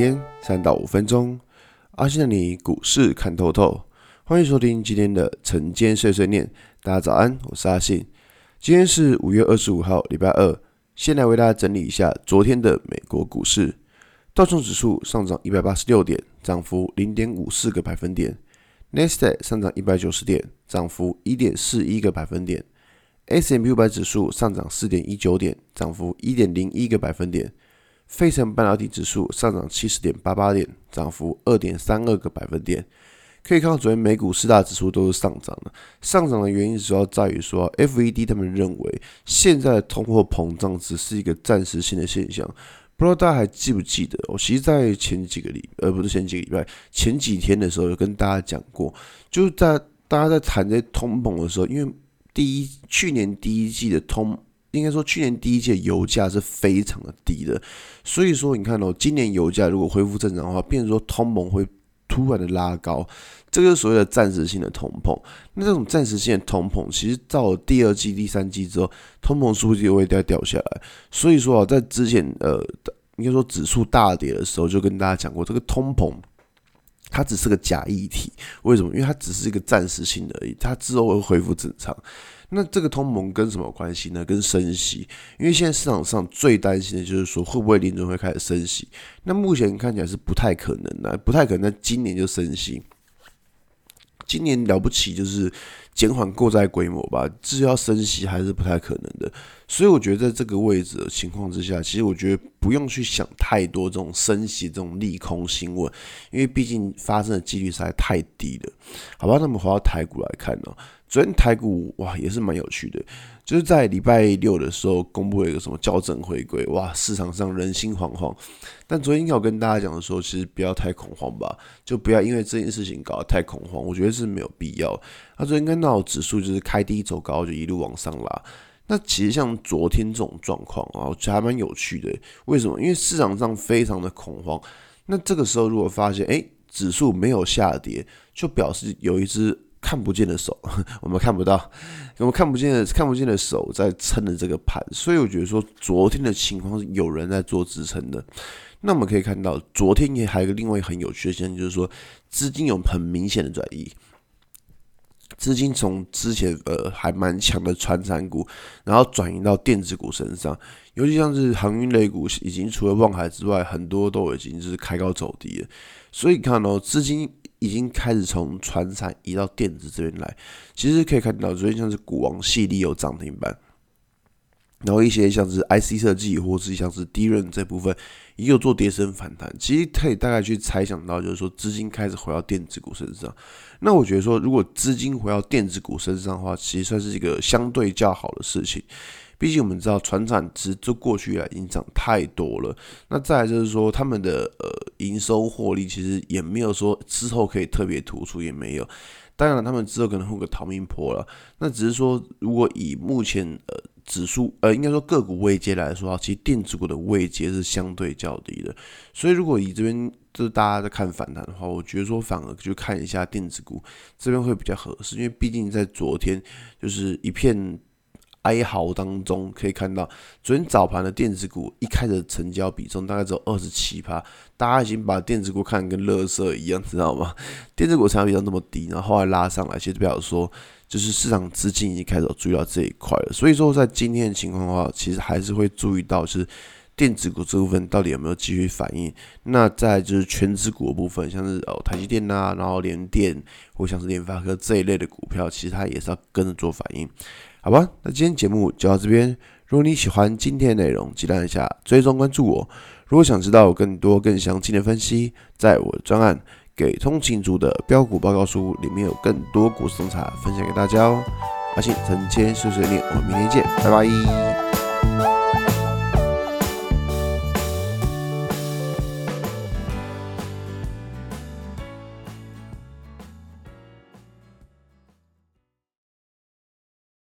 天三到五分钟，阿信的你股市看透透。欢迎收听今天的晨间碎碎念。大家早安，我是阿信。今天是五月二十五号，礼拜二。先来为大家整理一下昨天的美国股市。道琼指数上涨一百八十六点，涨幅零点五四个百分点。纳斯达克上涨一百九十点，涨幅一点四一个百分点。；S M 五百指数上涨四点一九点，涨幅一点零一个百分点。费城半导体指数上涨七十点八八点，涨幅二点三二个百分点。可以看到，昨天美股四大指数都是上涨的。上涨的原因主要在于说，FED 他们认为现在的通货膨胀只是一个暂时性的现象。不知道大家还记不记得？我其实，在前几个礼，呃，不是前几个礼拜，前几天的时候有跟大家讲过，就是在大家在谈这通膨的时候，因为第一去年第一季的通。应该说，去年第一届油价是非常的低的，所以说你看哦，今年油价如果恢复正常的话，变成说通膨会突然的拉高，这个是所谓的暂时性的通膨。那这种暂时性的通膨，其实到了第二季、第三季之后，通膨数据又会掉掉下来。所以说啊，在之前呃，应该说指数大跌的时候，就跟大家讲过，这个通膨它只是个假议题。为什么？因为它只是一个暂时性的而已，它之后会恢复正常。那这个通膨跟什么关系呢？跟升息，因为现在市场上最担心的就是说会不会林准会开始升息。那目前看起来是不太可能的，不太可能在今年就升息。今年了不起就是减缓过债规模吧，至要升息还是不太可能的。所以我觉得在这个位置的情况之下，其实我觉得不用去想太多这种升息这种利空新闻，因为毕竟发生的几率实在太低了。好吧，那么回到台股来看呢、昨天台股哇也是蛮有趣的，就是在礼拜六的时候公布了一个什么校正回归，哇市场上人心惶惶。但昨天要跟大家讲的时候，其实不要太恐慌吧，就不要因为这件事情搞得太恐慌，我觉得是没有必要。那昨天看到指数就是开低走高，就一路往上拉。那其实像昨天这种状况啊，我觉得还蛮有趣的。为什么？因为市场上非常的恐慌。那这个时候如果发现诶指数没有下跌，就表示有一只。看不见的手，我们看不到，我们看不见的看不见的手在撑着这个盘，所以我觉得说昨天的情况是有人在做支撑的。那我们可以看到，昨天也还有一个另外很有趣的现象，就是说资金有很明显的转移，资金从之前呃还蛮强的船产股，然后转移到电子股身上，尤其像是航运类股，已经除了望海之外，很多都已经就是开高走低了。所以看哦资金。已经开始从船产移到电子这边来，其实可以看到，昨天像是股王系力有涨停板，然后一些像是 IC 设计或是像是 d r n 这部分也有做跌升反弹。其实可以大概去猜想到，就是说资金开始回到电子股身上。那我觉得说，如果资金回到电子股身上的话，其实算是一个相对较好的事情。毕竟我们知道，传产值就过去以来已经涨太多了。那再来就是说，他们的呃营收获利其实也没有说之后可以特别突出，也没有。当然，他们之后可能会有个逃命坡了。那只是说，如果以目前呃指数呃应该说个股位阶来说啊，其实电子股的位阶是相对较低的。所以，如果以这边就是大家在看反弹的话，我觉得说反而就看一下电子股这边会比较合适，因为毕竟在昨天就是一片。哀嚎当中可以看到，昨天早盘的电子股一开始成交比重大概只有二十七趴，大家已经把电子股看跟乐色一样，知道吗？电子股成交比重那么低，然后后来拉上来，其实表示说，就是市场资金已经开始注意到这一块了。所以说，在今天的情况的话，其实还是会注意到，是电子股这部分到底有没有继续反应。那再就是权值股的部分，像是哦台积电呐，然后联电或像是联发科这一类的股票，其实它也是要跟着做反应。好吧，那今天节目就到这边。如果你喜欢今天的内容，记得按下追踪关注我。如果想知道更多更详尽的分析，在我的专案《给通勤族的标股报告书》里面有更多股市洞察分享给大家哦。阿信晨间碎碎念，我们明天见，拜拜。